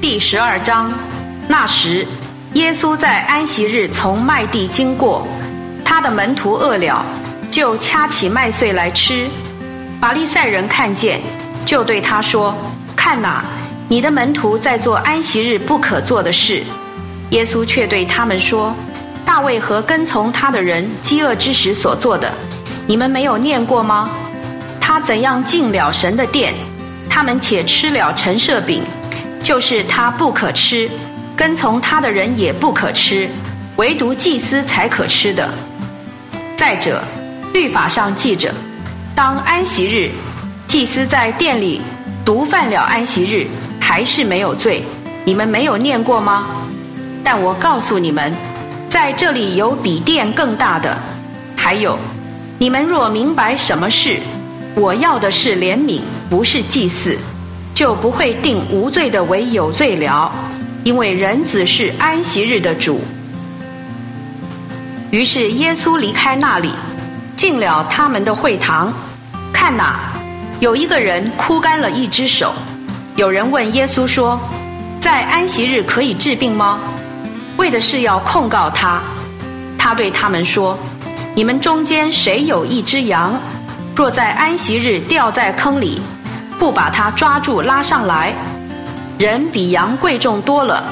第十二章，那时，耶稣在安息日从麦地经过，他的门徒饿了，就掐起麦穗来吃。法利赛人看见，就对他说：“看哪，你的门徒在做安息日不可做的事。”耶稣却对他们说：“大卫和跟从他的人饥饿之时所做的，你们没有念过吗？他怎样进了神的殿，他们且吃了陈设饼。”就是他不可吃，跟从他的人也不可吃，唯独祭司才可吃的。再者，律法上记着，当安息日，祭司在殿里毒犯了安息日，还是没有罪。你们没有念过吗？但我告诉你们，在这里有比殿更大的。还有，你们若明白什么事，我要的是怜悯，不是祭祀。就不会定无罪的为有罪了，因为人子是安息日的主。于是耶稣离开那里，进了他们的会堂。看哪，有一个人枯干了一只手。有人问耶稣说：“在安息日可以治病吗？”为的是要控告他。他对他们说：“你们中间谁有一只羊，若在安息日掉在坑里？”不把他抓住拉上来，人比羊贵重多了，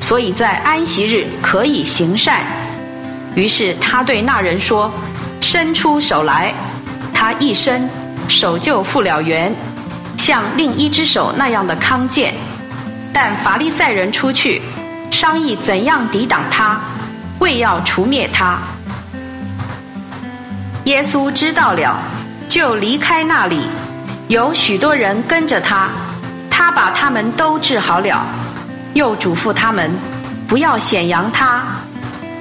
所以在安息日可以行善。于是他对那人说：“伸出手来。”他一伸，手就复了原，像另一只手那样的康健。但法利赛人出去商议怎样抵挡他，为要除灭他。耶稣知道了，就离开那里。有许多人跟着他，他把他们都治好了，又嘱咐他们不要显扬他。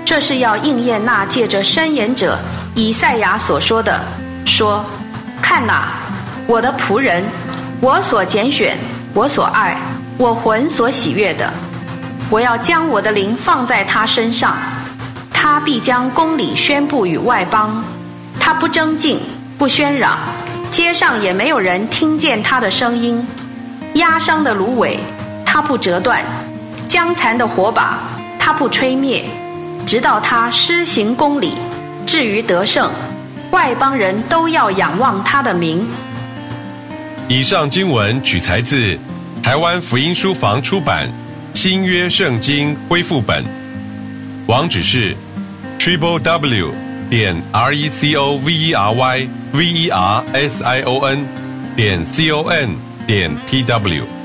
这是要应验那借着申言者以赛亚所说的：说，看哪，我的仆人，我所拣选，我所爱，我魂所喜悦的，我要将我的灵放在他身上，他必将公理宣布与外邦，他不争竞，不喧嚷。街上也没有人听见他的声音，压伤的芦苇他不折断，将残的火把他不吹灭，直到他施行公理，至于得胜，外邦人都要仰望他的名。以上经文取材自台湾福音书房出版《新约圣经恢复本》，网址是 triple w 点 r e c o v e r y v e r s i o n 点 c o n 点 t w